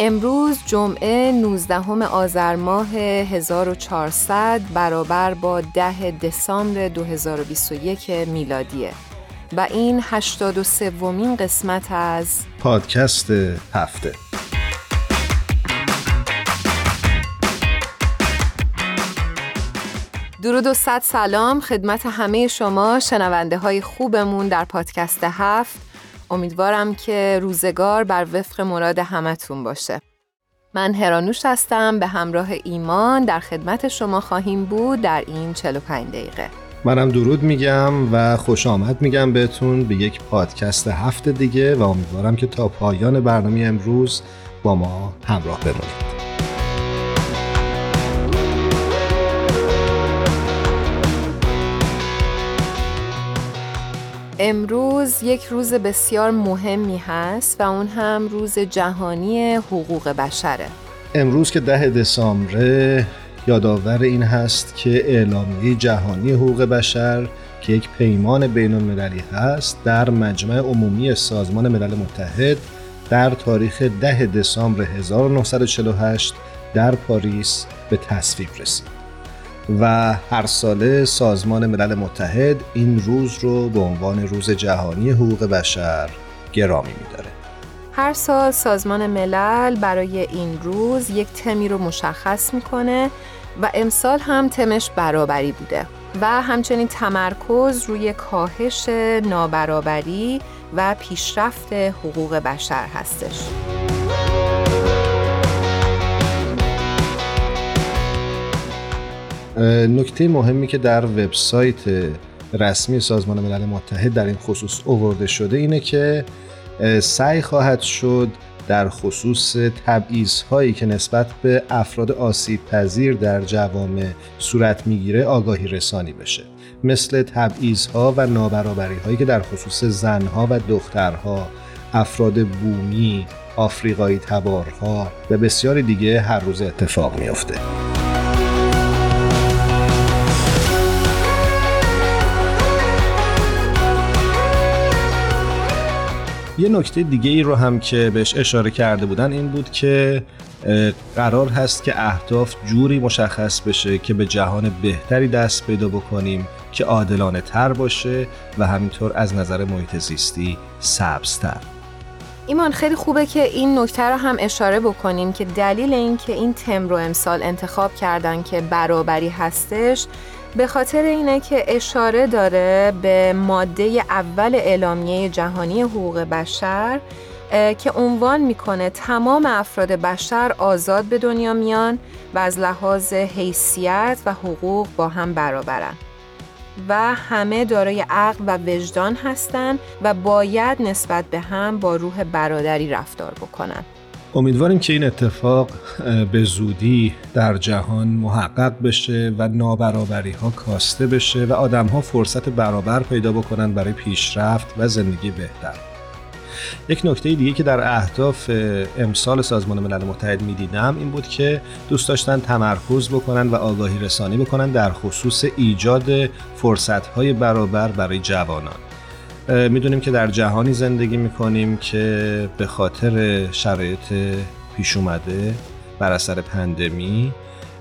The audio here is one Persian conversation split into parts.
امروز جمعه 19 آذر ماه 1400 برابر با 10 دسامبر 2021 میلادیه. و این 83 ومین قسمت از پادکست هفته. درود و صد سلام خدمت همه شما شنونده های خوبمون در پادکست هفت. امیدوارم که روزگار بر وفق مراد همتون باشه. من هرانوش هستم به همراه ایمان در خدمت شما خواهیم بود در این 45 دقیقه. منم درود میگم و خوش آمد میگم بهتون به یک پادکست هفته دیگه و امیدوارم که تا پایان برنامه امروز با ما همراه بمونید. امروز یک روز بسیار مهمی هست و اون هم روز جهانی حقوق بشره امروز که ده دسامبر یادآور این هست که اعلامیه جهانی حقوق بشر که یک پیمان بین المللی هست در مجمع عمومی سازمان ملل متحد در تاریخ ده دسامبر 1948 در پاریس به تصویب رسید. و هر ساله سازمان ملل متحد این روز رو به عنوان روز جهانی حقوق بشر گرامی میداره هر سال سازمان ملل برای این روز یک تمی رو مشخص می‌کنه و امسال هم تمش برابری بوده و همچنین تمرکز روی کاهش نابرابری و پیشرفت حقوق بشر هستش. نکته مهمی که در وبسایت رسمی سازمان ملل متحد در این خصوص اوورده شده اینه که سعی خواهد شد در خصوص تبعیض هایی که نسبت به افراد آسیب پذیر در جوامع صورت می‌گیره آگاهی رسانی بشه مثل تبعیض ها و نابرابری هایی که در خصوص زنها و دخترها افراد بومی آفریقایی تبارها و بسیاری دیگه هر روز اتفاق میافته. یه نکته دیگه ای رو هم که بهش اشاره کرده بودن این بود که قرار هست که اهداف جوری مشخص بشه که به جهان بهتری دست پیدا بکنیم که عادلانه تر باشه و همینطور از نظر محیط زیستی سبزتر. ایمان خیلی خوبه که این نکته رو هم اشاره بکنیم که دلیل اینکه این تم رو امسال انتخاب کردن که برابری هستش به خاطر اینه که اشاره داره به ماده اول اعلامیه جهانی حقوق بشر که عنوان می‌کنه تمام افراد بشر آزاد به دنیا میان و از لحاظ حیثیت و حقوق با هم برابرن. و همه دارای عقل و وجدان هستند و باید نسبت به هم با روح برادری رفتار بکنن. امیدواریم که این اتفاق به زودی در جهان محقق بشه و نابرابری ها کاسته بشه و آدم ها فرصت برابر پیدا بکنن برای پیشرفت و زندگی بهتر. یک نکته دیگه که در اهداف امسال سازمان ملل متحد می‌دیدم این بود که دوست داشتن تمرکز بکنن و آگاهی رسانی بکنن در خصوص ایجاد فرصت های برابر برای جوانان. می‌دونیم که در جهانی زندگی می‌کنیم که به خاطر شرایط پیش اومده بر اثر پندمی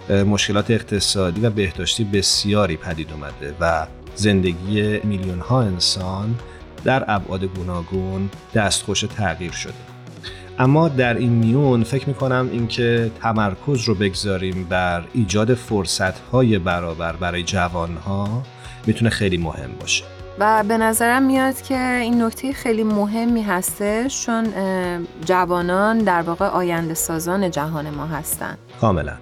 مشکلات اقتصادی و بهداشتی بسیاری پدید اومده و زندگی میلیون ها انسان در ابعاد گوناگون دستخوش تغییر شده. اما در این میون فکر می‌کنم اینکه تمرکز رو بگذاریم بر ایجاد فرصتهای برابر برای جوانها می‌تونه خیلی مهم باشه. و به نظرم میاد که این نکته خیلی مهمی هستش چون جوانان در واقع آینده سازان جهان ما هستن. کاملا.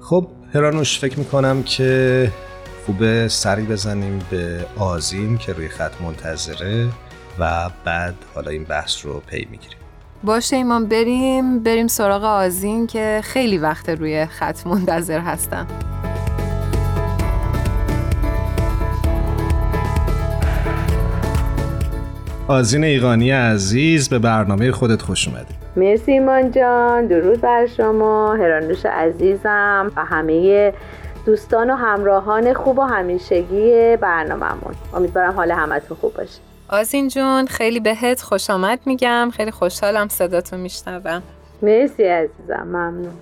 خب هرانوش فکر می‌کنم که خوبه سری بزنیم به آزین که روی خط منتظره و بعد حالا این بحث رو پی می‌گیریم. باشه ایمان بریم بریم سراغ آزین که خیلی وقت روی خط منتظر هستم. آزین ایقانی عزیز به برنامه خودت خوش اومدی. مرسی ایمان جان درود بر شما. هرانوش عزیزم و همه دوستان و همراهان خوب و همیشگی برنامهمون. امیدوارم حال همتون خوب باشه. آزین جون خیلی بهت خوش آمد میگم. خیلی خوشحالم صداتو میشنوم. مرسی عزیزم ممنون.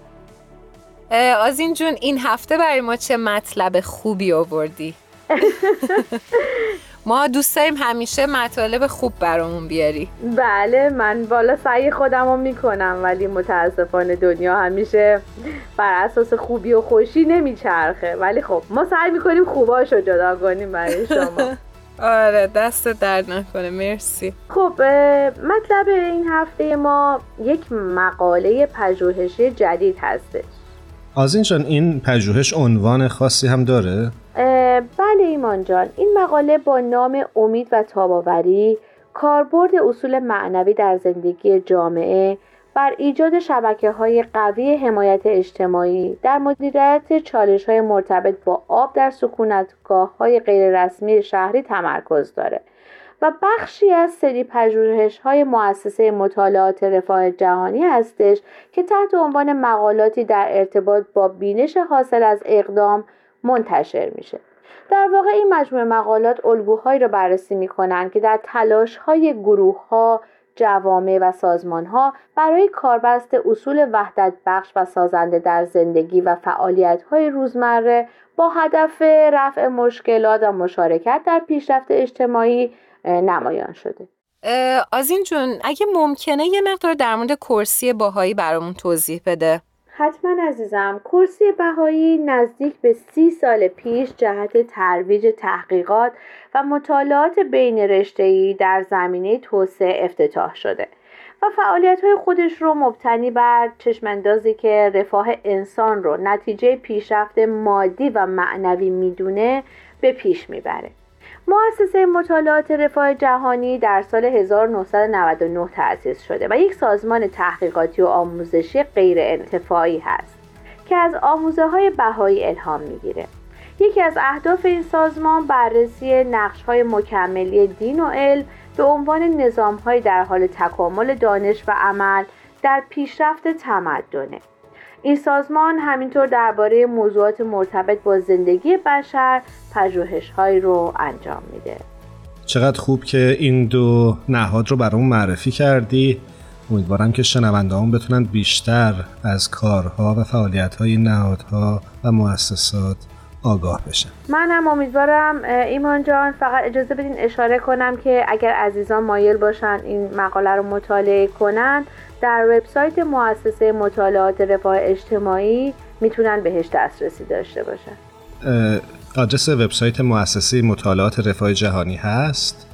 آزین جون این هفته برای ما چه مطلب خوبی آوردی؟ ما دوست داریم همیشه مطالب خوب برامون بیاری. بله من بالا سعی خودم رو می‌کنم ولی متاسفانه دنیا همیشه بر اساس خوبی و خوشی نمیچرخه. ولی خب ما سعی می‌کنیم خوباشو جدا کنیم برای شما. آره دست درد نکنه مرسی. خب مطلب این هفته ما یک مقاله پژوهشی جدید هستش. آزین جان این پژوهش عنوان خاصی هم داره؟ بله ایمان جان این مقاله با نام امید و تاباوری کاربرد اصول معنوی در زندگی جامعه بر ایجاد شبکه های قوی حمایت اجتماعی در مدیریت چالش های مرتبط با آب در سکونتگاه های غیررسمی شهری تمرکز داره و بخشی از سری پژوهش های مؤسسه مطالعات رفاه جهانی هستش که تحت عنوان مقالاتی در ارتباط با بینش حاصل از اقدام منتشر میشه. در واقع این مجموعه مقالات الگوهایی را بررسی می کنند که در تلاش های گروه ها جوامع و سازمان ها برای کاربست اصول وحدت بخش و سازنده در زندگی و فعالیت های روزمره با هدف رفع مشکلات و مشارکت در پیشرفت اجتماعی نمایان شده. آزین جون اگه ممکنه یه مقدار در مورد کرسی باهایی برامون توضیح بده. حتما عزیزم. کرسی بهایی نزدیک به سی سال پیش جهت ترویج تحقیقات و مطالعات بین رشته‌ای در زمینه توسعه افتتاح شده و فعالیت های خودش رو مبتنی بر چشماندازی که رفاه انسان رو نتیجه پیشرفت مادی و معنوی می‌دونه به پیش می‌بره. مؤسسه مطالعات رفاه جهانی در سال 1999 تأسیس شده و یک سازمان تحقیقاتی و آموزشی غیر انتفاعی هست که از آموزه های بهایی الهام می‌گیره. یکی از اهداف این سازمان بررسی نقش های مکملی دین و علم به عنوان نظام های در حال تکامل دانش و عمل در پیشرفت تمدنه. این سازمان همینطور درباره موضوعات مرتبط با زندگی بشر پژوهش‌هایی رو انجام میده. چقدر خوب که این دو نهاد رو برامون معرفی کردی. امیدوارم که شنونده هم بتونن بیشتر از کارها و فعالیت‌های این نهادها و مؤسسات آگاه بشن منم امیدوارم ایمان جان فقط اجازه بدین اشاره کنم که اگر عزیزان مایل باشن این مقاله رو مطالعه کنن در وبسایت مؤسسه مطالعات رفاه اجتماعی می‌تونن بهش دسترسی داشته باشن. آدرس وبسایت مؤسسه مطالعات رفاه جهانی هست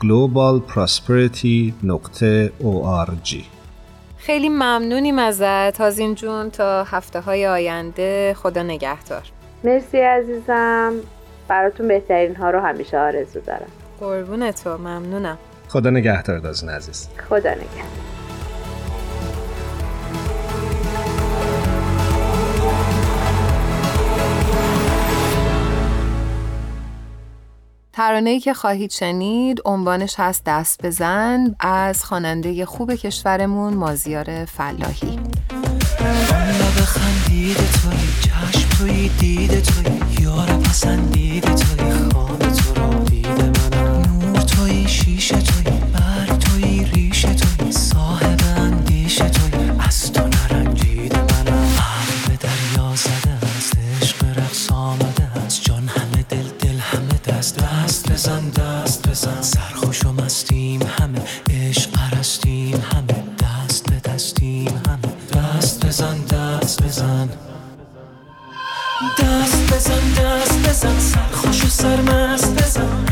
globalprosperity.org خیلی ممنونیم ازت هازین جون تا هفته های آینده خدا نگهدار. مرسی عزیزم. براتون بهترین ها رو همیشه آرزو دارم. قربون تو ممنونم. خدا نگهدار دازین عزیز. خدا نگهدار. ترانه‌ای که خواهید شنید عنوانش هست دست بزن از خواننده خوب کشورمون مازیار فلاحی. توی چشم توی یار پسندید توی خواب تو رو دید من نور توی شیشه توی برگ توی ریشه توی صاحب اندیشه توی از تو نرنجید من به دریا زده است عشق رقص آمده است. جان همه دل دل همه دست. دست بزن دست بزن. سرخوش و مستیم همه عشق سرمست بزن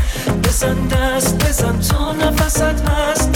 بزن دست بزن تا نفست هست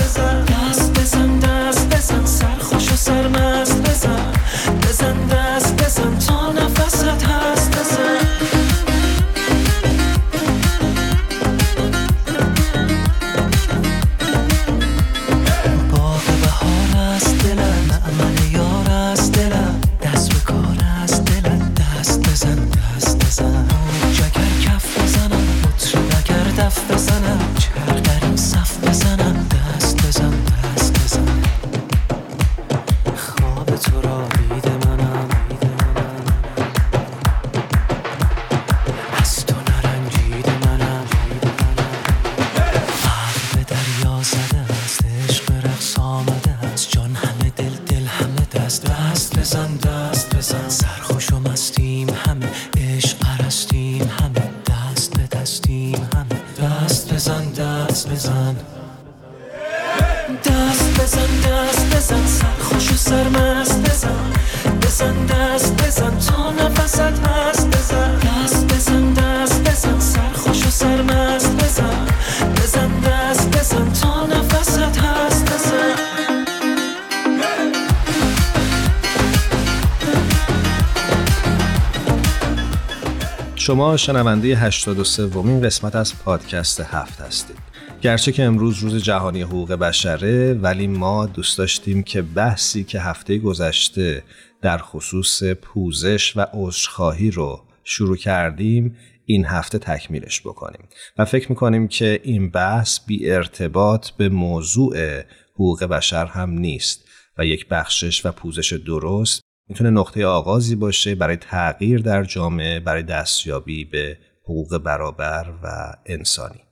شما شنونده 83 ومین قسمت از پادکست هفت هستید. گرچه که امروز روز جهانی حقوق بشره ولی ما دوست داشتیم که بحثی که هفته گذشته در خصوص پوزش و عذرخواهی رو شروع کردیم این هفته تکمیلش بکنیم. و فکر می‌کنیم که این بحث بی ارتباط به موضوع حقوق بشر هم نیست و یک بخشش و پوزش درست می‌تونه نقطه آغازی باشه برای تغییر در جامعه برای دستیابی به حقوق برابر و انسانی.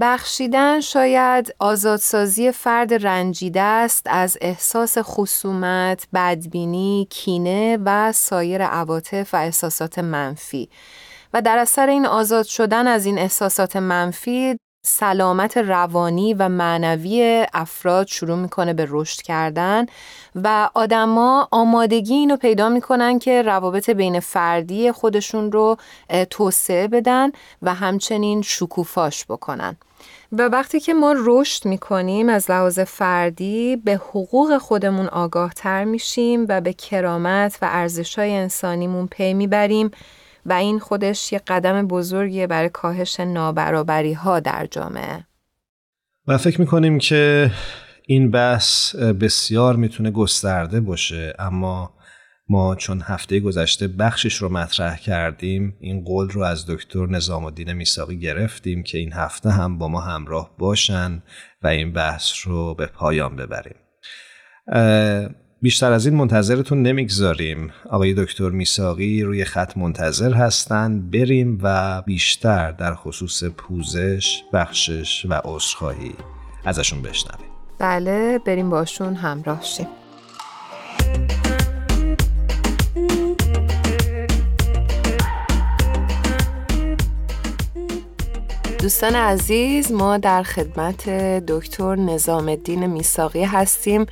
بخشیدن شاید آزادسازی فرد رنجیده است از احساس خصومت، بدبینی، کینه و سایر عواطف و احساسات منفی. و در اثر این آزاد شدن از این احساسات منفی سلامت روانی و معنوی افراد شروع می‌کنه به رشد کردن و آدما آمادگی اینو پیدا می‌کنن که روابط بین فردی خودشون رو توسعه بدن و همچنین شکوفاش بکنن. و وقتی که ما رشد می‌کنیم از لحاظ فردی به حقوق خودمون آگاه تر میشیم و به کرامت و ارزش های انسانیمون پی می‌بریم. و این خودش یه قدم بزرگیه برای کاهش نابرابری ها در جامعه. و فکر می‌کنیم که این بحث بسیار می‌تونه گسترده باشه اما ما چون هفته گذشته بخشش رو مطرح کردیم این قول رو از دکتر نظام الدین میساقی گرفتیم که این هفته هم با ما همراه باشن و این بحث رو به پایان ببریم. بیشتر از این منتظرتون نمی‌گذاریم. آقای دکتر میساقی روی خط منتظر هستن بریم و بیشتر در خصوص پوزش، بخشش و عذرخواهی ازشون بشنویم. بله بریم باشون همراه شیم. دوستان عزیز ما در خدمت دکتر نظام الدین میساقی هستیم.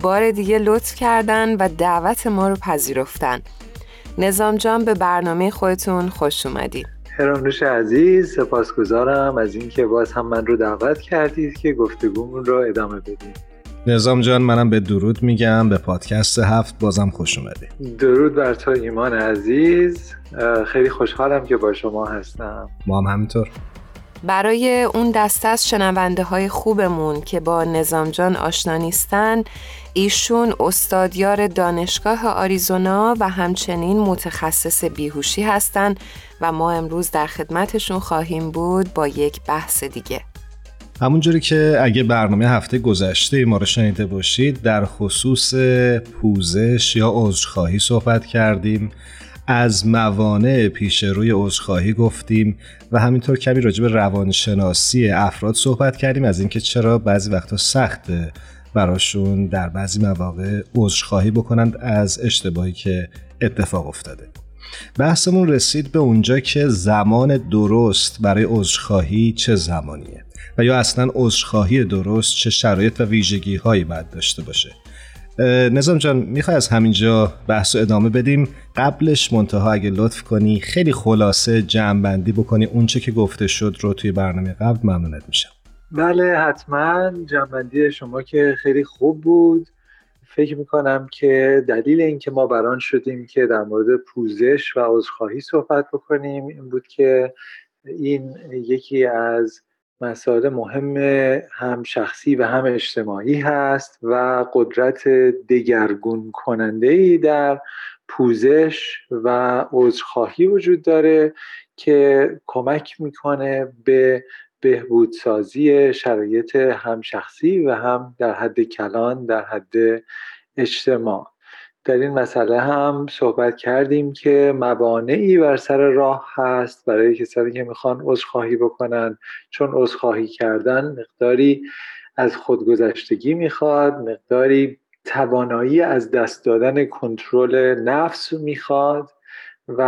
بار دیگه لطف کردن و دعوت ما رو پذیرفتن. نظام جان به برنامه خودتون خوش اومدید هرانوش عزیز سپاسگزارم از اینکه باز هم من رو دعوت کردید که گفتگومون رو ادامه بدیم. نظام جان منم به درود میگم به پادکست هفت بازم خوش اومده درود بر تو ایمان عزیز. خیلی خوشحالم که با شما هستم. ما هم همینطور. برای اون دسته از شنونده های خوبمون که با نظام جان آشنا نیستن ایشون استادیار دانشگاه آریزونا و همچنین متخصص بیهوشی هستند و ما امروز در خدمتشون خواهیم بود با یک بحث دیگه. همونجوری که اگه برنامه هفته گذشته ما رو شنیده باشید در خصوص پوزش یا عذرخواهی صحبت کردیم. از موانع پیش روی عذرخواهی گفتیم و همینطور کمی راجع به روانشناسی افراد صحبت کردیم از اینکه چرا بعضی وقتا سخته براشون در بعضی مواقع عذرخواهی بکنند از اشتباهی که اتفاق افتاده. بحثمون رسید به اونجا که زمان درست برای عذرخواهی چه زمانیه و یا اصلا عذرخواهی درست چه شرایط و ویژگی هایی باید داشته باشه. نظام جان می‌خوای از همینجا بحث ادامه بدیم؟ قبلش منتها اگه لطف کنی خیلی خلاصه جمع بکنی. اونچه که گفته شد رو توی برنامه قبل ممنونت میشم. بله حتما. جمعبندی شما که خیلی خوب بود. فکر می‌کنم که دلیل اینکه ما بران شدیم که در مورد پوزش و عذرخواهی صحبت بکنیم این بود که این یکی از مسائل مهم هم شخصی و هم اجتماعی هست و قدرت دگرگون کننده ای در پوزش و عذرخواهی وجود داره که کمک می‌کنه به بهبودسازی شرایط هم شخصی و هم در حد کلان در حد اجتماع. در این مسئله هم صحبت کردیم که موانعی بر سر راه هست برای کسانی که می‌خوان عذرخواهی بکنن. چون عذرخواهی کردن مقداری از خودگذشتگی می‌خواد مقداری توانایی از دست دادن کنترل نفس می‌خواد و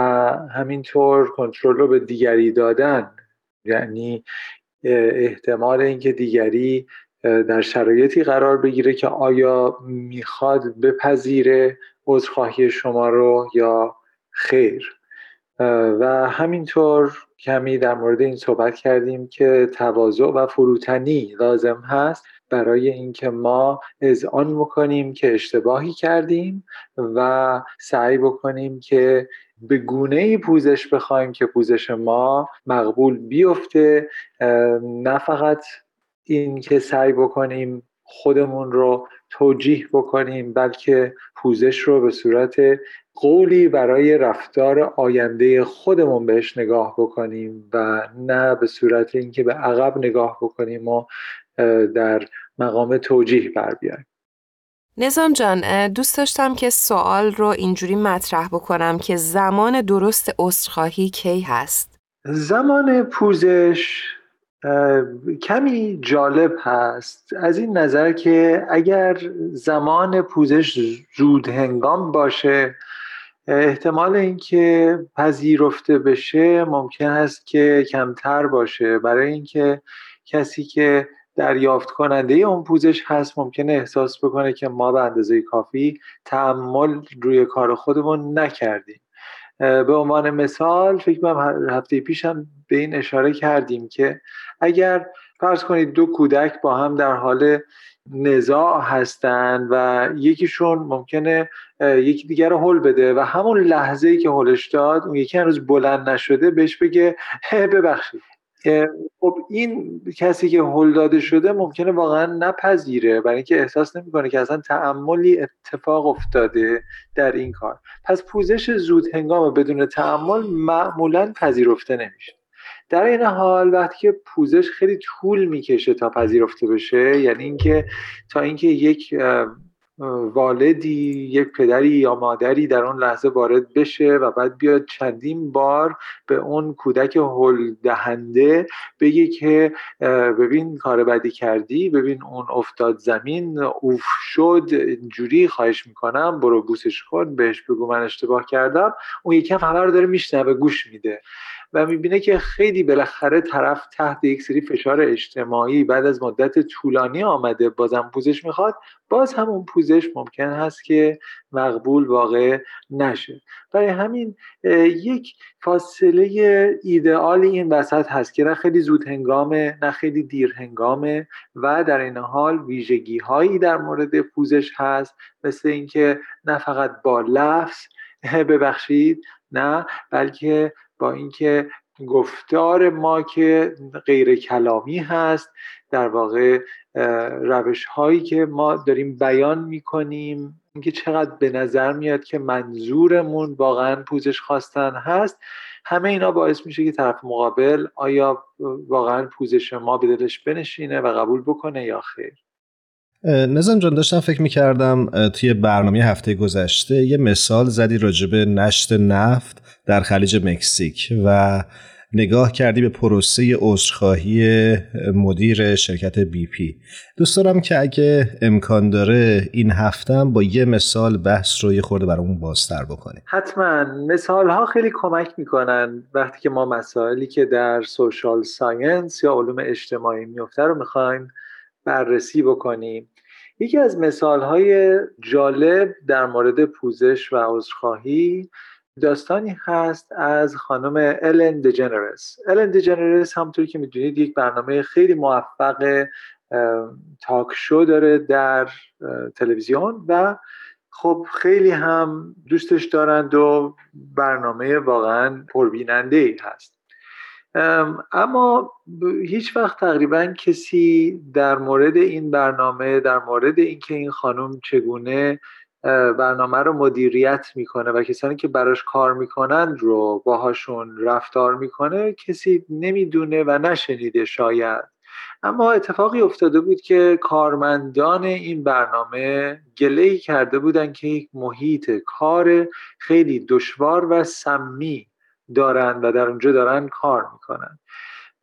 همینطور کنترل رو به دیگری دادن. یعنی احتمال اینکه دیگری در شرایطی قرار بگیره که آیا می‌خواد بپذیره عذرخواهی شما رو یا خیر. و همینطور کمی در مورد این صحبت کردیم که تواضع و فروتنی لازم هست برای اینکه ما اذعان بکنیم که اشتباهی کردیم و سعی بکنیم که به گونه ای پوزش بخوایم که پوزش ما مقبول بیفته نه فقط این که سعی بکنیم خودمون رو توجیه بکنیم بلکه پوزش رو به صورت قولی برای رفتار آینده خودمون بهش نگاه بکنیم و نه به صورت اینکه به عقب نگاه بکنیم و در مقام توجیه بر بیایم. نظام جان دوست داشتم که سوال رو اینجوری مطرح بکنم که زمان درست عذرخواهی کی هست؟ زمان پوزش کمی جالب هست. از این نظر که اگر زمان پوزش زود هنگام باشه احتمال اینکه پذیرفته بشه ممکن است که کمتر باشه. برای اینکه کسی که دریافت کننده اون پوزش هست ممکنه احساس بکنه که ما به اندازه کافی تعمل روی کار خودمون نکردیم. به عنوان مثال فکر کنم هفته پیشم به این اشاره کردیم که اگر فرض کنید دو کودک با هم در حال نزاع هستند و یکیشون ممکنه یکی دیگر رو حل بده و همون لحظه ای که حلش داد اون یکی هنوز بلند نشده بهش بگه ببخشید. خب این کسی که هل داده شده ممکنه واقعا نپذیره برای اینکه احساس نمی‌کنه که اصلا تعملی اتفاق افتاده در این کار. پس پوزش زود هنگام بدون تعمل معمولا پذیرفته نمیشه. در این حال وقتی که پوزش خیلی طول می‌کشه تا پذیرفته بشه یعنی اینکه تا اینکه یک والدی یک پدری یا مادری در اون لحظه وارد بشه و بعد بیاد چندین بار به اون کودک هل دهنده بگه که ببین کار بدی کردی ببین اون افتاد زمین اوف شد جوری خواهش می‌کنم برو بوسش کن بهش بگو من اشتباه کردم. اون یکم خبر داره میشنوه گوش میده. و می‌بینه که خیلی بالاخره طرف تحت یک سری فشار اجتماعی بعد از مدت طولانی آمده بازم پوزش می‌خواد. باز هم اون پوزش ممکن هست که مقبول واقع نشه. برای همین یک فاصله ایدئال این وسط هست که نه خیلی زود هنگامه نه خیلی دیر هنگامه و در این حال ویژگی هایی در مورد پوزش هست. مثل اینکه نه فقط با لفظ ببخشید نه بلکه با اینکه گفتار ما که غیر کلامی هست در واقع روش هایی که ما داریم بیان می‌کنیم اینکه چقدر به نظر میاد که منظورمون واقعا پوزش خواستن هست همه اینا باعث میشه که طرف مقابل آیا واقعا پوزش ما به دلش بنشینه و قبول بکنه یا خیر. نظام جان داشتم فکر می‌کردم توی برنامه هفته گذشته یه مثال زدی راجب نشت نفت در خلیج مکزیک و نگاه کردی به پروسه عذرخواهی مدیر شرکت BP. دوست دارم که اگه امکان داره این هفتم با یه مثال بحث رو یه خورده برامون بازتر بکنیم. حتما. مثال ها خیلی کمک می‌کنن وقتی که ما مسائلی که در social science یا علوم اجتماعی میفته رو می‌خوایم بررسی بکنیم یکی از مثال های جالب در مورد پوزش و عذرخواهی داستانی هست از خانم الن دجنرس الن دجنرس همطوری که می‌دونید یک برنامه خیلی موفق تاک شو داره در تلویزیون و خب خیلی هم دوستش دارند و برنامه واقعا پربیننده ای هست. اما هیچ وقت تقریبا کسی در مورد این برنامه در مورد اینکه این خانم چگونه برنامه رو مدیریت می‌کنه و کسانی که براش کار می‌کنن رو باهاشون رفتار می‌کنه کسی نمی‌دونه و نشنیده شاید. اما اتفاقی افتاده بود که کارمندان این برنامه گله کرده بودن که یک محیط کار خیلی دشوار و سمی دارن و در اونجا دارن کار می‌کنن.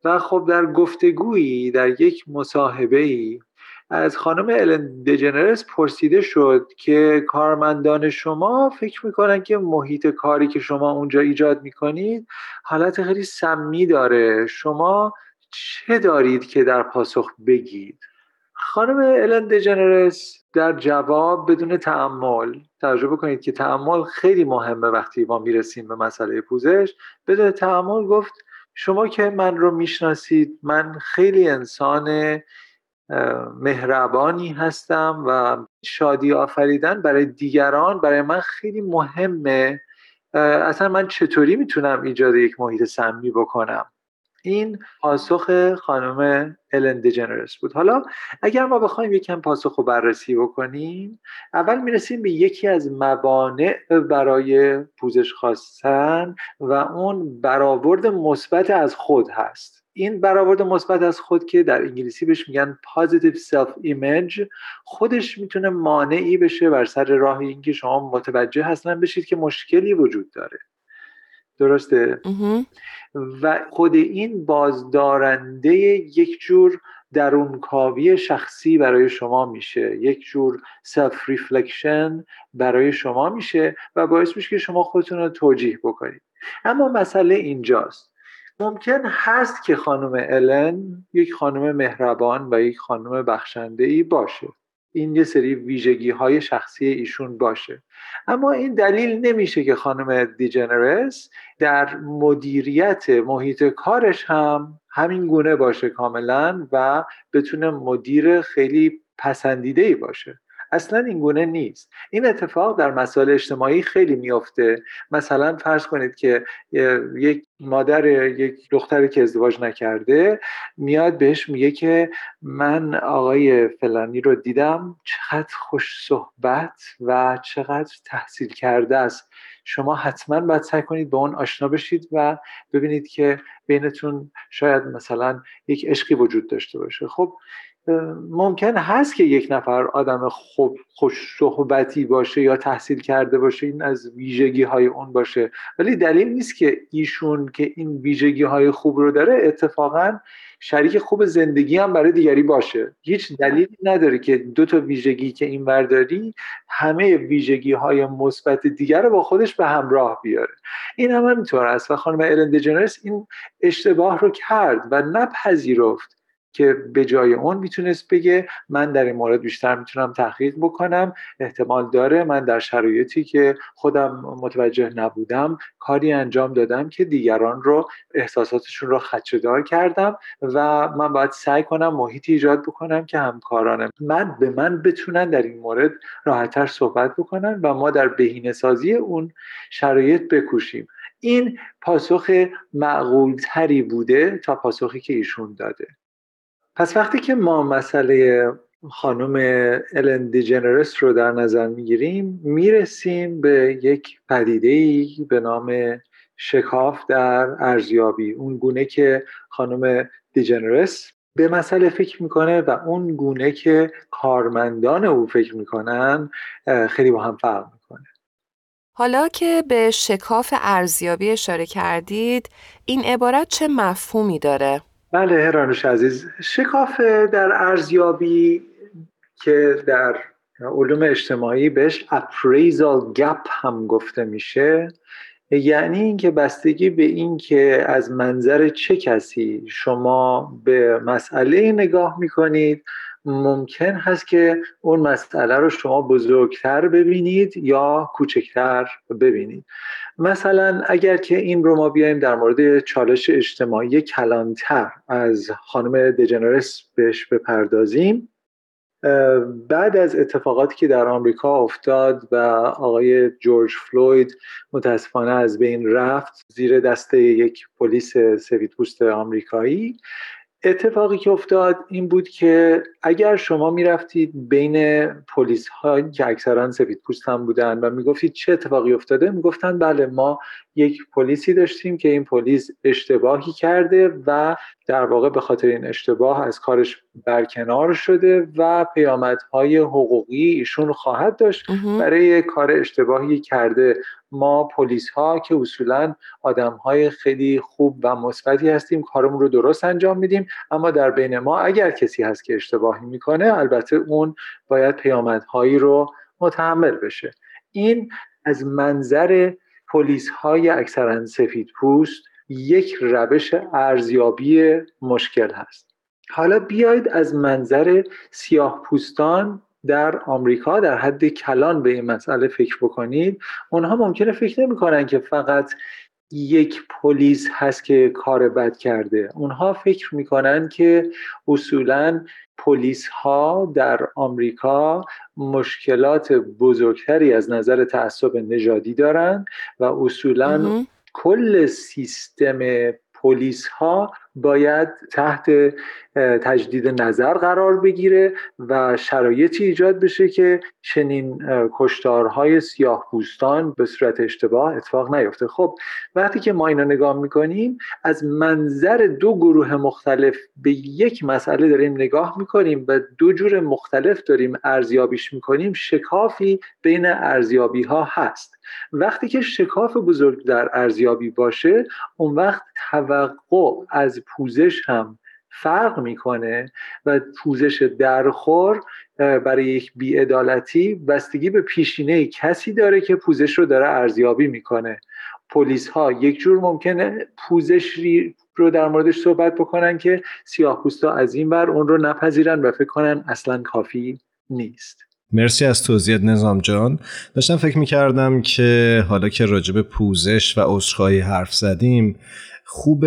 و خب در گفتگویی در یک مصاحبه ای از خانم الن دجنرس پرسیده شد که کارمندان شما فکر می‌کنن که محیط کاری که شما اونجا ایجاد می‌کنید حالت خیلی سمی داره. شما چه دارید که در پاسخ بگید؟ خانم الن دجنرس در جواب بدون تعمل تجربه کنید که تعمل خیلی مهمه وقتی ما می‌رسیم به مسئله پوزش. بدون تعمل گفت شما که من رو می‌شناسید من خیلی انسان مهربانی هستم و شادی آفریدن برای دیگران برای من خیلی مهمه. اصلا من چطوری می‌تونم ایجاد یک محیط سمی بکنم؟ این پاسخ خانم الن جنرس بود. حالا اگر ما بخوایم یکم پاسخ رو بررسی بکنیم اول می‌رسیم به یکی از موانع برای پوزش خواستن و اون برآورد مثبت از خود هست. این برآورد مثبت از خود که در انگلیسی بهش میگن positive self image خودش می‌تونه مانعی بشه بر سر راه اینکه شما متوجه هستن بشید که مشکلی وجود داره. درسته؟ و خود این بازدارنده یک جور درونکاوی شخصی برای شما میشه. یک جور self reflection برای شما میشه و باعث میشه که شما خودتون رو توجیه بکنید. اما مسئله اینجاست. ممکن هست که خانم الن یک خانم مهربان و یک خانم بخشنده ای باشه. این یه سری ویژگی های شخصی ایشون باشه. اما این دلیل نمیشه که خانم دیجنرس در مدیریت محیط کارش هم همین گونه باشه کاملا و بتونه مدیر خیلی پسندیده ای باشه. اصلا این گونه نیست. این اتفاق در مسائل اجتماعی خیلی میافته. مثلا فرض کنید که یک مادر یک دختری که ازدواج نکرده میاد بهش میگه که من آقای فلانی رو دیدم چقدر خوش صحبت و چقدر تحصیل کرده است. شما حتما باید سعی کنید با اون آشنا بشید و ببینید که بینتون شاید مثلا یک عشقی وجود داشته باشه. خب ممکن هست که یک نفر آدم خوب خوش صحبتی باشه یا تحصیل کرده باشه این از ویژگی های اون باشه. ولی دلیل نیست که ایشون که این ویژگی های خوب رو داره اتفاقا شریک خوب زندگی هم برای دیگری باشه. هیچ دلیلی نداره که دو تا ویژگی که این برداری همه ویژگی های مثبت دیگر رو با خودش به همراه بیاره. این هم همینطور است. و خانم الن این اشتباه رو کرد و نپذیرفت. که به جای اون می‌تونست بگه من در این مورد بیشتر می‌تونم تحقیق بکنم احتمال داره من در شرایطی که خودم متوجه نبودم کاری انجام دادم که دیگران رو احساساتشون رو خدشهدار کردم و من باید سعی کنم محیطی ایجاد بکنم که همکارانم من به من بتونن در این مورد راحتتر صحبت بکنن و ما در بهینه سازی اون شرایط بکوشیم. این پاسخ معقولتری بوده تا پاسخی که ایشون داده. پس وقتی که ما مسئله خانم الن دیجنرس رو در نظر می‌گیریم می‌رسیم به یک پدیده ای به نام شکاف در ارزیابی اون گونه که خانم دیجنرس به مسئله فکر می‌کنه و اون گونه که کارمندان او فکر می‌کنن خیلی با هم فرق می‌کنه حالا که به شکاف ارزیابی اشاره کردید این عبارت چه مفهومی داره؟ بله هرانوش عزیز. شکاف در ارزیابی که در علوم اجتماعی بهش appraisal gap هم گفته میشه یعنی اینکه بستگی به اینکه از منظر چه کسی شما به مسئله نگاه می‌کنید ممکن هست که اون مسئله رو شما بزرگتر ببینید یا کوچکتر ببینید. مثلا اگر که این رو ما بیایم در مورد چالش اجتماعی کلانتر از خانم دجنرس بهش بپردازیم بعد از اتفاقاتی که در آمریکا افتاد و آقای جورج فلوید متاسفانه از بین رفت زیر دست یک پلیس سفیدپوست آمریکایی اتفاقی که افتاد این بود که اگر شما می‌رفتید بین پلیس ها که اکثرا سفید پوست هم بودن و می‌گفتید چه اتفاقی افتاده می‌گفتن بله ما یک پلیسی داشتیم که این پلیس اشتباهی کرده و در واقع به خاطر این اشتباه از کارش برکنار شده و پیامدهای حقوقی ایشون خواهد داشت برای کار اشتباهی کرده. ما پلیس ها که اصولا آدم های خیلی خوب و مثبتی هستیم کارمون رو درست انجام میدیم. اما در بین ما اگر کسی هست که اشتباهی می‌کنه البته اون باید پیامدهایی رو متحمل بشه. این از منظر پلیس های اکثرا سفید پوست یک روش ارزیابی مشکل هست. حالا بیاید از منظر سیاه پوستان در آمریکا در حد کلان به این مسئله فکر بکنید اونها ممکنه فکر نمی‌کنن که فقط یک پلیس هست که کار بد کرده. اونها فکر می‌کنن که اصولا پلیس ها در آمریکا مشکلات بزرگتری از نظر تعصب نژادی دارند و اصولا کل سیستم پلیس ها باید تحت تجدید نظر قرار بگیره و شرایطی ایجاد بشه که چنین کشتارهای سیاه پوستان به صورت اشتباه اتفاق نیفته. خب وقتی که ما اینا نگاه می‌کنیم از منظر دو گروه مختلف به یک مسئله داریم نگاه می‌کنیم و دو جور مختلف داریم ارزیابیش می‌کنیم شکافی بین ارزیابی ها هست. وقتی که شکاف بزرگ در ارزیابی باشه اون وقت توقع از پوزش هم فرق می‌کنه و پوزش درخور برای یک بیعدالتی بستگی به پیشینه کسی داره که پوزش رو داره ارزیابی می‌کنه. پلیس ها یک جور ممکنه پوزش رو در موردش صحبت بکنن که سیاه از این بر اون رو نپذیرن و فکر کنن اصلا کافی نیست. مرسی از توضیحت نظام جان. داشتم فکر می‌کردم که حالا که راجب پوزش و عذرخواهی حرف زدیم خوب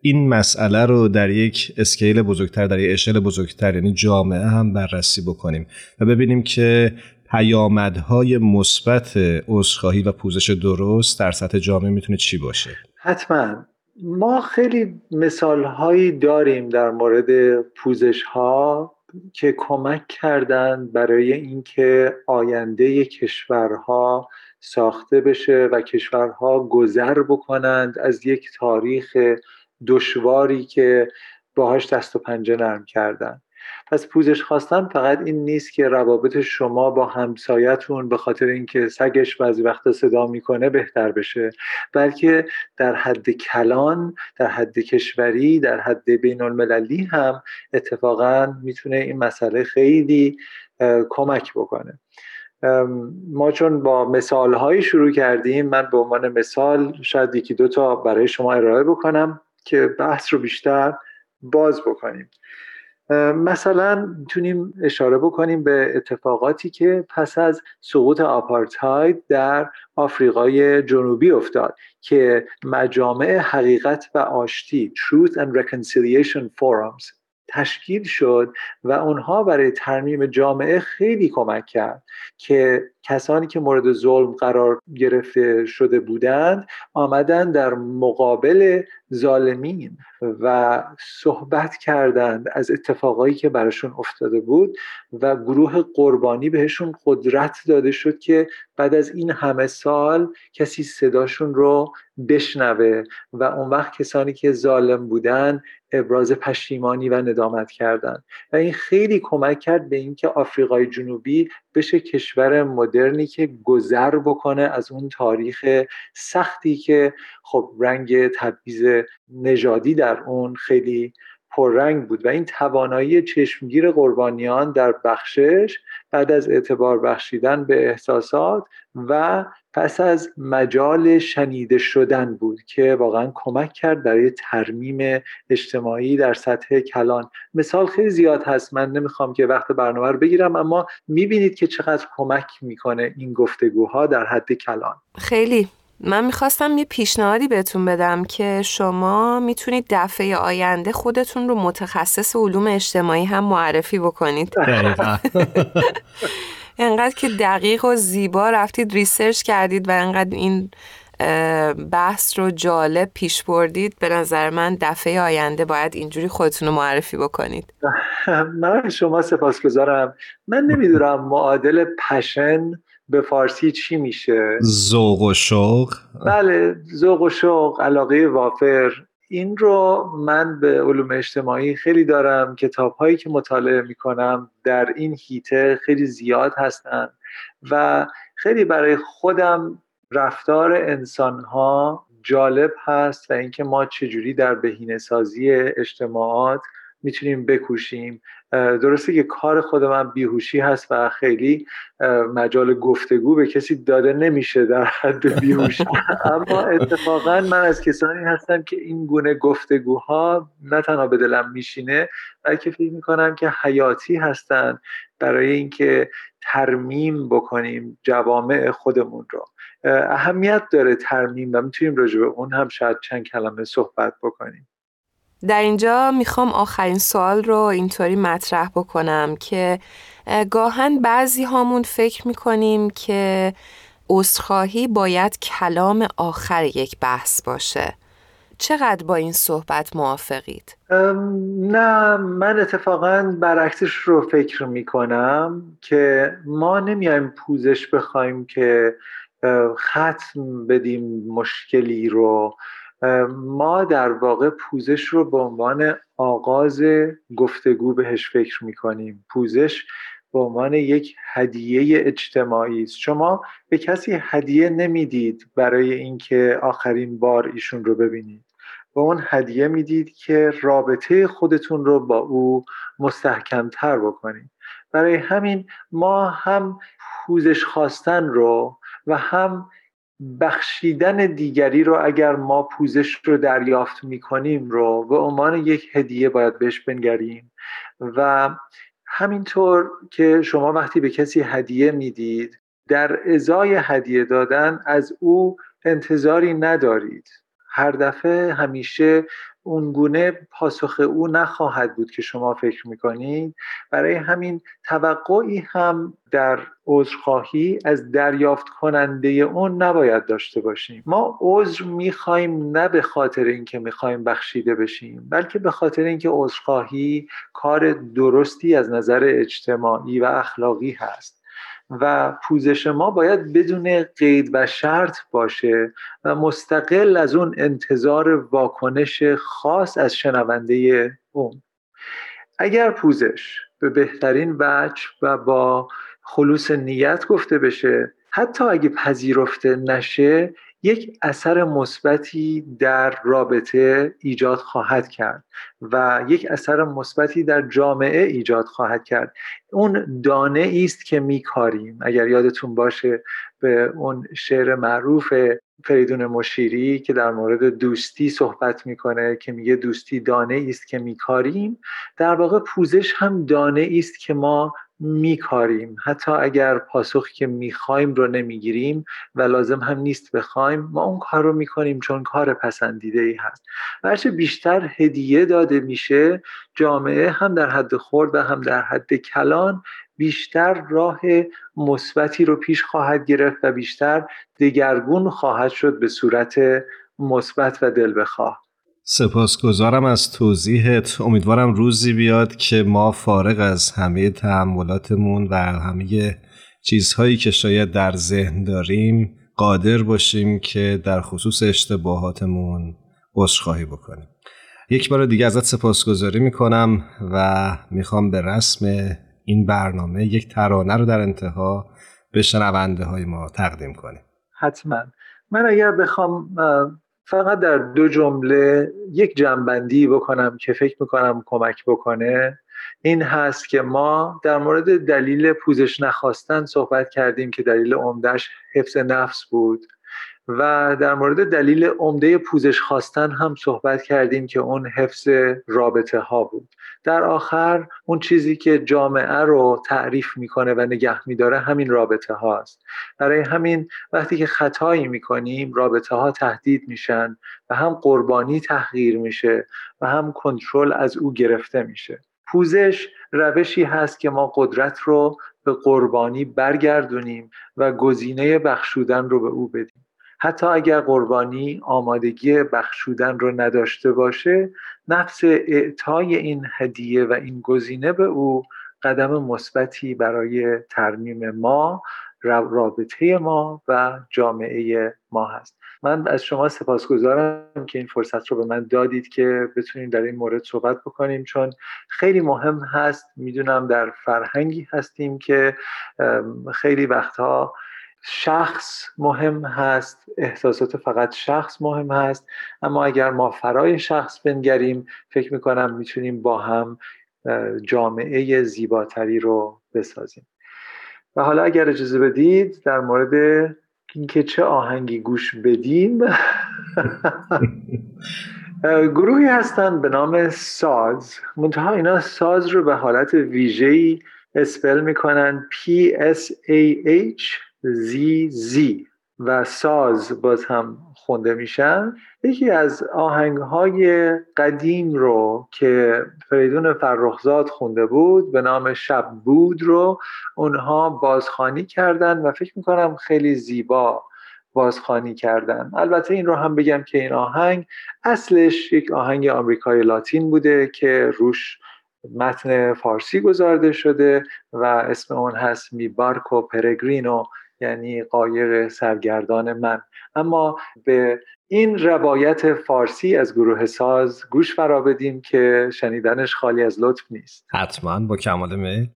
این مسئله رو در یک اسکیل بزرگتر در یک اشل بزرگتر یعنی جامعه هم بررسی بکنیم و ببینیم که پیامدهای مثبت عذرخواهی و پوزش درست در سطح جامعه می‌تونه چی باشه؟ حتما. ما خیلی مثال هایی داریم در مورد پوزش ها که کمک کردند برای اینکه آینده کشورها ساخته بشه و کشورها گذر بکنند از یک تاریخ دشواری که باهاش دست و پنجه نرم کردن. پس پوزش خواستن فقط این نیست که روابط شما با همسایتون به خاطر اینکه سگش بعضی وقتا صدا می‌کنه بهتر بشه بلکه در حد کلان در حد کشوری در حد بین المللی هم اتفاقا می‌تونه این مسئله خیلی کمک بکنه. ما چون با مثال شروع کردیم من به عنوان مثال شاید یکی دو تا برای شما ارائه بکنم. که بحث رو بیشتر باز بکنیم. مثلا می‌تونیم اشاره بکنیم به اتفاقاتی که پس از سقوط آپارتاید در آفریقای جنوبی افتاد که مجامع حقیقت و آشتی Truth and Reconciliation Forums تشکیل شد و اونها برای ترمیم جامعه خیلی کمک کرد که کسانی که مورد ظلم قرار گرفته شده بودند آمدن در مقابل ظالمین و صحبت کردند از اتفاقایی که براشون افتاده بود و گروه قربانی بهشون قدرت داده شد که بعد از این همه سال کسی صداشون رو بشنوه و اون وقت کسانی که ظالم بودن ابراز پشیمانی و ندامت کردند و این خیلی کمک کرد به اینکه آفریقای جنوبی بشه کشور مدرنی که گذر بکنه از اون تاریخ سختی که خب رنگ تبعیض نژادی در اون خیلی پررنگ بود و این توانایی چشمگیر قربانیان در بخشش بعد از اعتبار بخشیدن به احساسات و پس از مجال شنیده شدن بود که واقعا کمک کرد برای ترمیم اجتماعی در سطح کلان. مثال خیلی زیاد هست من نمی‌خوام که وقت برنامه رو بگیرم اما می‌بینید که چقدر کمک می‌کنه این گفتگوها در حد کلان. خیلی. من می‌خواستم یه پیشنهادی بهتون بدم که شما می‌تونید دفعه آینده خودتون رو متخصص علوم اجتماعی هم معرفی بکنید. انقدر که دقیق و زیبا رفتید research کردید و انقدر این بحث رو جالب پیش بردید به نظر من دفعه آینده باید اینجوری خودتون رو معرفی بکنید. من از شما سپاسگزارم. من نمی‌دونم معادل passion به فارسی چی میشه؟ ذوق و شوق. بله ذوق و شوق علاقه وافر. این رو من به علوم اجتماعی خیلی دارم. کتاب هایی که مطالعه می‌کنم در این حیطه خیلی زیاد هستن و خیلی برای خودم رفتار انسان ها جالب هست و اینکه ما چجوری در بهینه سازی اجتماعات می‌تونیم بکوشیم. درسته که کار خود من بیهوشی هست و خیلی مجال گفتگو به کسی داده نمیشه در حد بیهوشی. اما اتفاقا من از کسانی هستم که این گونه گفتگوها نه تنها به دلم میشینه بلکه فکر می‌کنم که حیاتی هستن برای اینکه ترمیم بکنیم جوامع خودمون رو. اهمیت داره ترمیم و می‌تونیم راجع به اون هم شاید چند کلمه صحبت بکنیم. در اینجا می‌خوام آخرین سوال رو اینطوری مطرح بکنم که گاهن بعضی هامون فکر می‌کنیم که عذرخواهی باید کلام آخر یک بحث باشه چقدر با این صحبت موافقید؟ نه من اتفاقا برعکسش رو فکر می‌کنم که ما نمیایم پوزش بخوایم که ختم بدیم مشکلی رو ما در واقع پوزش رو به عنوان آغاز گفتگو بهش فکر می‌کنیم. پوزش به عنوان یک هدیه اجتماعی است. شما به کسی هدیه نمی‌دید برای اینکه آخرین بار ایشون رو ببینید. به اون هدیه می‌دید که رابطه خودتون رو با او مستحکمتر بکنید. برای همین ما هم پوزش خواستن رو و هم بخشیدن دیگری رو اگر ما پوزش رو دریافت می‌کنیم رو به عنوان یک هدیه باید بهش بنگریم. و همینطور که شما وقتی به کسی هدیه می‌دید در ازای هدیه دادن از او انتظاری ندارید. هر دفعه همیشه اونگونه پاسخ او نخواهد بود که شما فکر می‌کنید. برای همین توقعی هم در عذرخواهی از دریافت کننده اون نباید داشته باشیم. ما عذر می‌خوایم نه به خاطر اینکه می‌خوایم بخشیده بشیم بلکه به خاطر اینکه عذرخواهی کار درستی از نظر اجتماعی و اخلاقی هست. و پوزش ما باید بدون قید و شرط باشه و مستقل از اون انتظار واکنش خاص از شنونده اون. اگر پوزش به بهترین وجه و با خلوص نیت گفته بشه حتی اگه پذیرفته نشه یک اثر مثبتی در رابطه ایجاد خواهد کرد و یک اثر مثبتی در جامعه ایجاد خواهد کرد. اون دانه است که میکاریم. اگر یادتون باشه به اون شعر معروف فریدون مشیری که در مورد دوستی صحبت می‌کنه که میگه دوستی دانه است که میکاریم. در واقع پوزش هم دانه است که ما میکاریم. حتی اگر پاسخی که می‌خوایم رو نمی‌گیریم و لازم هم نیست بخوایم ما اون کار رو می‌کنیم چون کار پسندیده ای هست. هرچه بیشتر هدیه داده میشه جامعه هم در حد خورد و هم در حد کلان بیشتر راه مثبتی رو پیش خواهد گرفت و بیشتر دگرگون خواهد شد به صورت مثبت و دل بخواه سپاسگزارم از توضیحت. امیدوارم روزی بیاد که ما فارغ از همه تحملاتمون و همه چیزهایی که شاید در ذهن داریم قادر باشیم که در خصوص اشتباهاتمون عذرخواهی بکنیم. یک بار دیگه ازت سپاسگزاری می‌کنم و می‌خوام به رسم این برنامه یک ترانه رو در انتها به شنونده های ما تقدیم کنیم. حتما. من اگر بخوام فقط در دو جمله یک جنبندی بکنم که فکر می‌کنم کمک بکنه. این هست که ما در مورد دلیل پوزش نخواستن صحبت کردیم که دلیل عمدهش حفظ نفس بود و در مورد دلیل عمده پوزش خواستن هم صحبت کردیم که اون حفظ رابطه ها بود. در آخر اون چیزی که جامعه رو تعریف می‌کنه و نگه میداره همین رابطه هاست برای همین وقتی که خطایی می‌کنیم رابطه ها تهدید میشن و هم قربانی تحقیر میشه و هم کنترل از او گرفته میشه. پوزش روشی هست که ما قدرت رو به قربانی برگردونیم و گزینه بخشودن رو به او بدیم. حتی اگر قربانی آمادگی بخشودن رو نداشته باشه نفس اعطای این هدیه و این گزینه به او قدم مثبتی برای ترمیم ما رابطه ما و جامعه ما هست. من از شما سپاسگزارم که این فرصت رو به من دادید که بتونیم در این مورد صحبت بکنیم چون خیلی مهم هست. می‌دونم در فرهنگی هستیم که خیلی وقتها شخص مهم هست احساسات فقط شخص مهم هست. اما اگر ما فرای شخص بنگریم فکر می‌کنم می‌تونیم با هم جامعه زیباتری رو بسازیم. و حالا اگر اجازه بدید در مورد اینکه چه آهنگی گوش بدیم گروهی هستن به نام ساز. منتها اینا ساز رو به حالت ویژه‌ای اسپل می‌کنن P S A H زی زی. و ساز باز هم خونده میشن. یکی از آهنگ های قدیم رو که فریدون فرخزاد خونده بود به نام شب بود رو اونها بازخانی کردن و فکر می‌کنم خیلی زیبا بازخانی کردن. البته این رو هم بگم که این آهنگ اصلش یک آهنگ آمریکای لاتین بوده که روش متن فارسی گذارده شده و اسم اون هست می بارکو پرگرینو یعنی قایق سرگردان من. اما به این روایت فارسی از گروه ساز گوش فرا بدیم که شنیدنش خالی از لطف نیست. حتما با کمال میل.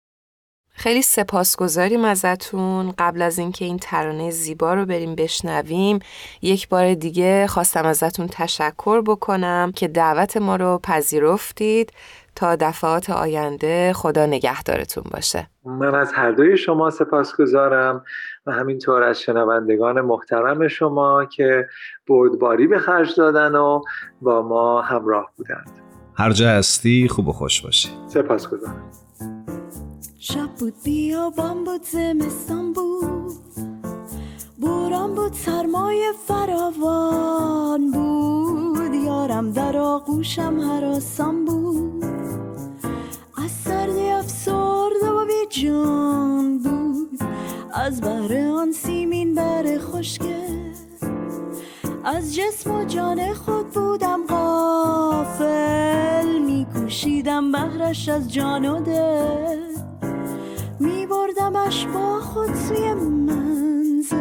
خیلی سپاسگزاریم ازتون. قبل از اینکه این ترانه زیبا رو بریم بشنویم یک بار دیگه خواستم ازتون تشکر بکنم که دعوت ما رو پذیرفتید. تا دفعات آینده خدا نگهدارتون باشه. من از هر دوی شما سپاسگزارم. و همینطور از شنوندگان محترم شما که بردباری به خرج دادن و با ما همراه بودند. هر جا هستی خوب و خوش باشی. سپاسگزارم شب بود بیابان بود زمستان بود. بوران بود سرمایه فراوان بود. یارم در آغوشم حراسان بود. از سردی افسرده و بی جان بود. از بر آن سیمین بر خشکه از جسم و جان خود بودم غافل. میکوشیدم بهرش از جان و دل. میبردمش با خود سوی منزل.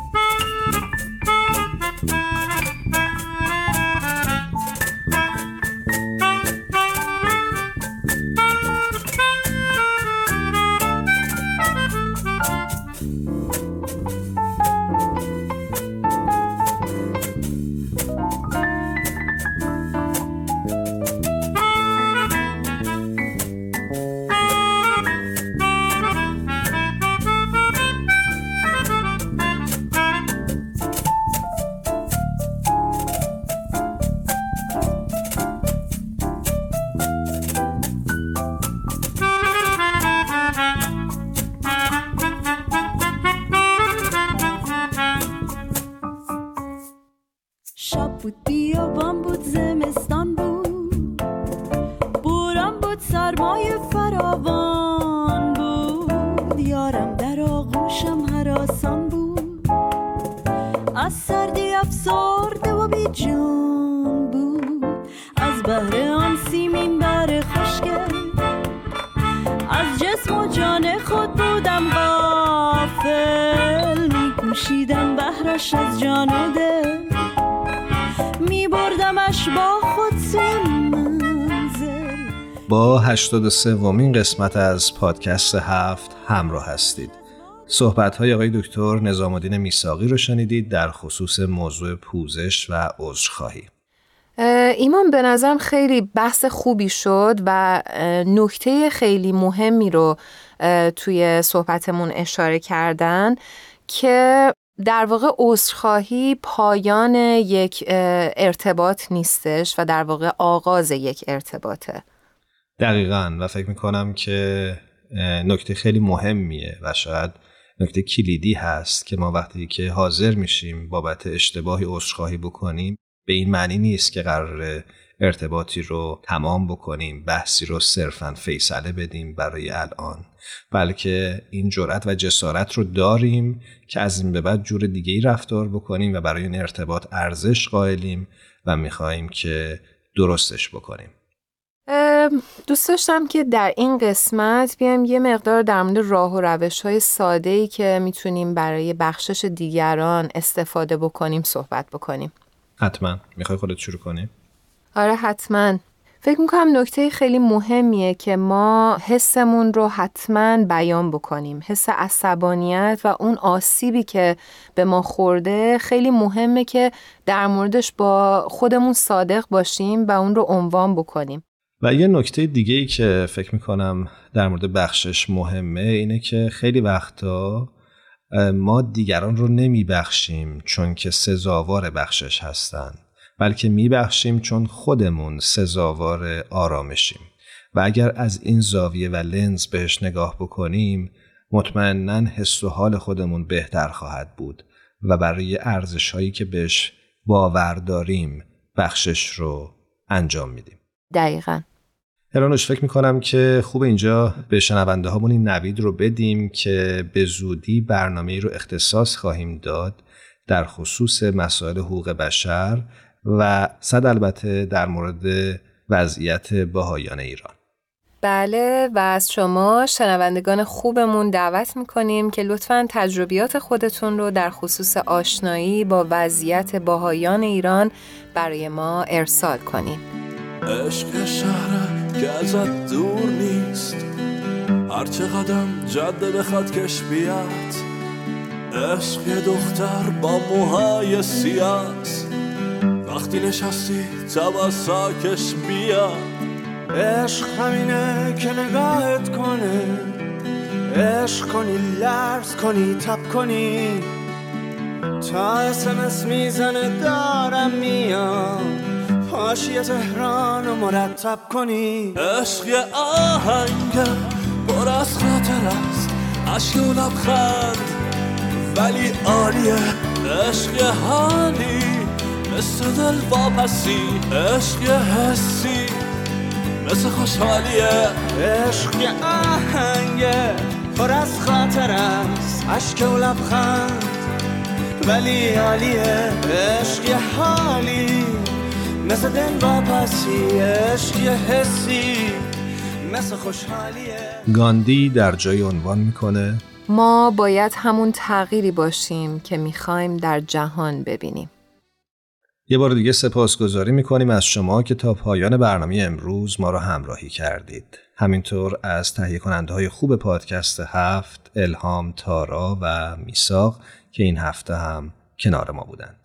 83 ومین قسمت از پادکست هفت همراه هستید. صحبت های آقای دکتر نظام الدین میساقی رو شنیدید در خصوص موضوع پوزش و عذرخواهی. اه، ایمان به نظرم خیلی بحث خوبی شد و نکته خیلی مهمی رو توی صحبتمون اشاره کردن که در واقع عذرخواهی پایان یک ارتباط نیستش و در واقع آغاز یک ارتباطه دقیقا. و فکر می‌کنم که نکته خیلی مهمیه و شاید نکته کلیدی هست که ما وقتی که حاضر میشیم بابت اشتباهی عذرخواهی بکنیم به این معنی نیست که قرار ارتباطی رو تمام بکنیم بحثی رو صرفا فیصله بدیم برای الان بلکه این جرأت و جسارت رو داریم که از این به بعد جور دیگه ای رفتار بکنیم و برای این ارتباط ارزش قائلیم و می‌خواهیم که درستش بکنیم. دوست داشتم که در این قسمت بیایم یه مقدار در مورد راه و روش های ساده ای که می‌تونیم برای بخشش دیگران استفاده بکنیم صحبت بکنیم. حتما. می‌خوای خودت شروع کنی؟ آره حتما. فکر می‌کنم نکته خیلی مهمیه که ما حسمون رو حتما بیان بکنیم. حس عصبانیت و اون آسیبی که به ما خورده خیلی مهمه که در موردش با خودمون صادق باشیم و اون رو عنوان بکنیم. و یه نکته دیگه ای که فکر می‌کنم در مورد بخشش مهمه اینه که خیلی وقتا ما دیگران رو نمیبخشیم چون که سزاوار بخشش هستن بلکه میبخشیم چون خودمون سزاوار آرامشیم. و اگر از این زاویه و لنز بهش نگاه بکنیم مطمئنا حس و حال خودمون بهتر خواهد بود و برای ارزش هایی که بهش باور داریم بخشش رو انجام میدیم. دقیقا. هرانوش فکر می‌کنم که خوب اینجا به شنونده هامون این نوید رو بدیم که به زودی برنامه رو اختصاص خواهیم داد در خصوص مسائل حقوق بشر و صد البته در مورد وضعیت بهایان ایران. بله و از شما شنوندگان خوبمون دعوت می‌کنیم که لطفا تجربیات خودتون رو در خصوص آشنایی با وضعیت باهایان ایران برای ما ارسال کنیم عشق شهره که ازت دور نیست. هرچه قدم جاده بخواد کش بیاد. عشق دختر با موهای سیاس. وقتی نشستی ساکش بیاد عشق همینه که نگاهت کنه. عشق کنی لرز کنی تب کنی. تا اسمس می‌زنه دارم میام. پاشی تهران و مرتب کنی. عشق آهنگ پر از خاطر است. عشق و لبخند ولی عالیه. عشق حالی مثل دل واپسی. عشق حسی مثل خوشحالیه. عشق یه آهنگه پر از خاطر است. عشق و لبخند ولی عالیه. عشق حالی مثل دل واپسی عشق یه حسی مثل خوشحالیه گاندی در جای عنوان می‌کنه ما باید همون تغییری باشیم که می‌خوایم در جهان ببینیم یه بار دیگه سپاسگزاری می‌کنیم از شما که تا پایان برنامه امروز ما را همراهی کردید. همینطور از تهیه کننده های خوب پادکست هفت، الهام، تارا و میساق که این هفته هم کنار ما بودند.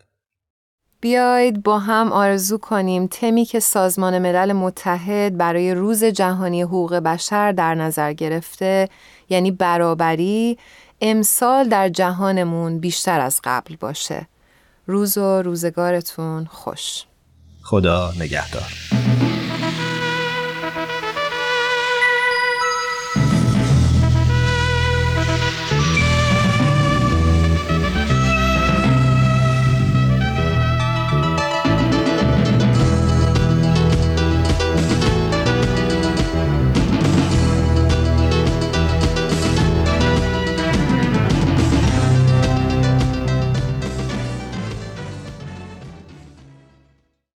بیایید با هم آرزو کنیم تمی که سازمان ملل متحد برای روز جهانی حقوق بشر در نظر گرفته یعنی برابری امسال در جهانمون بیشتر از قبل باشه روز و روزگارتون خوش خدا نگهدار.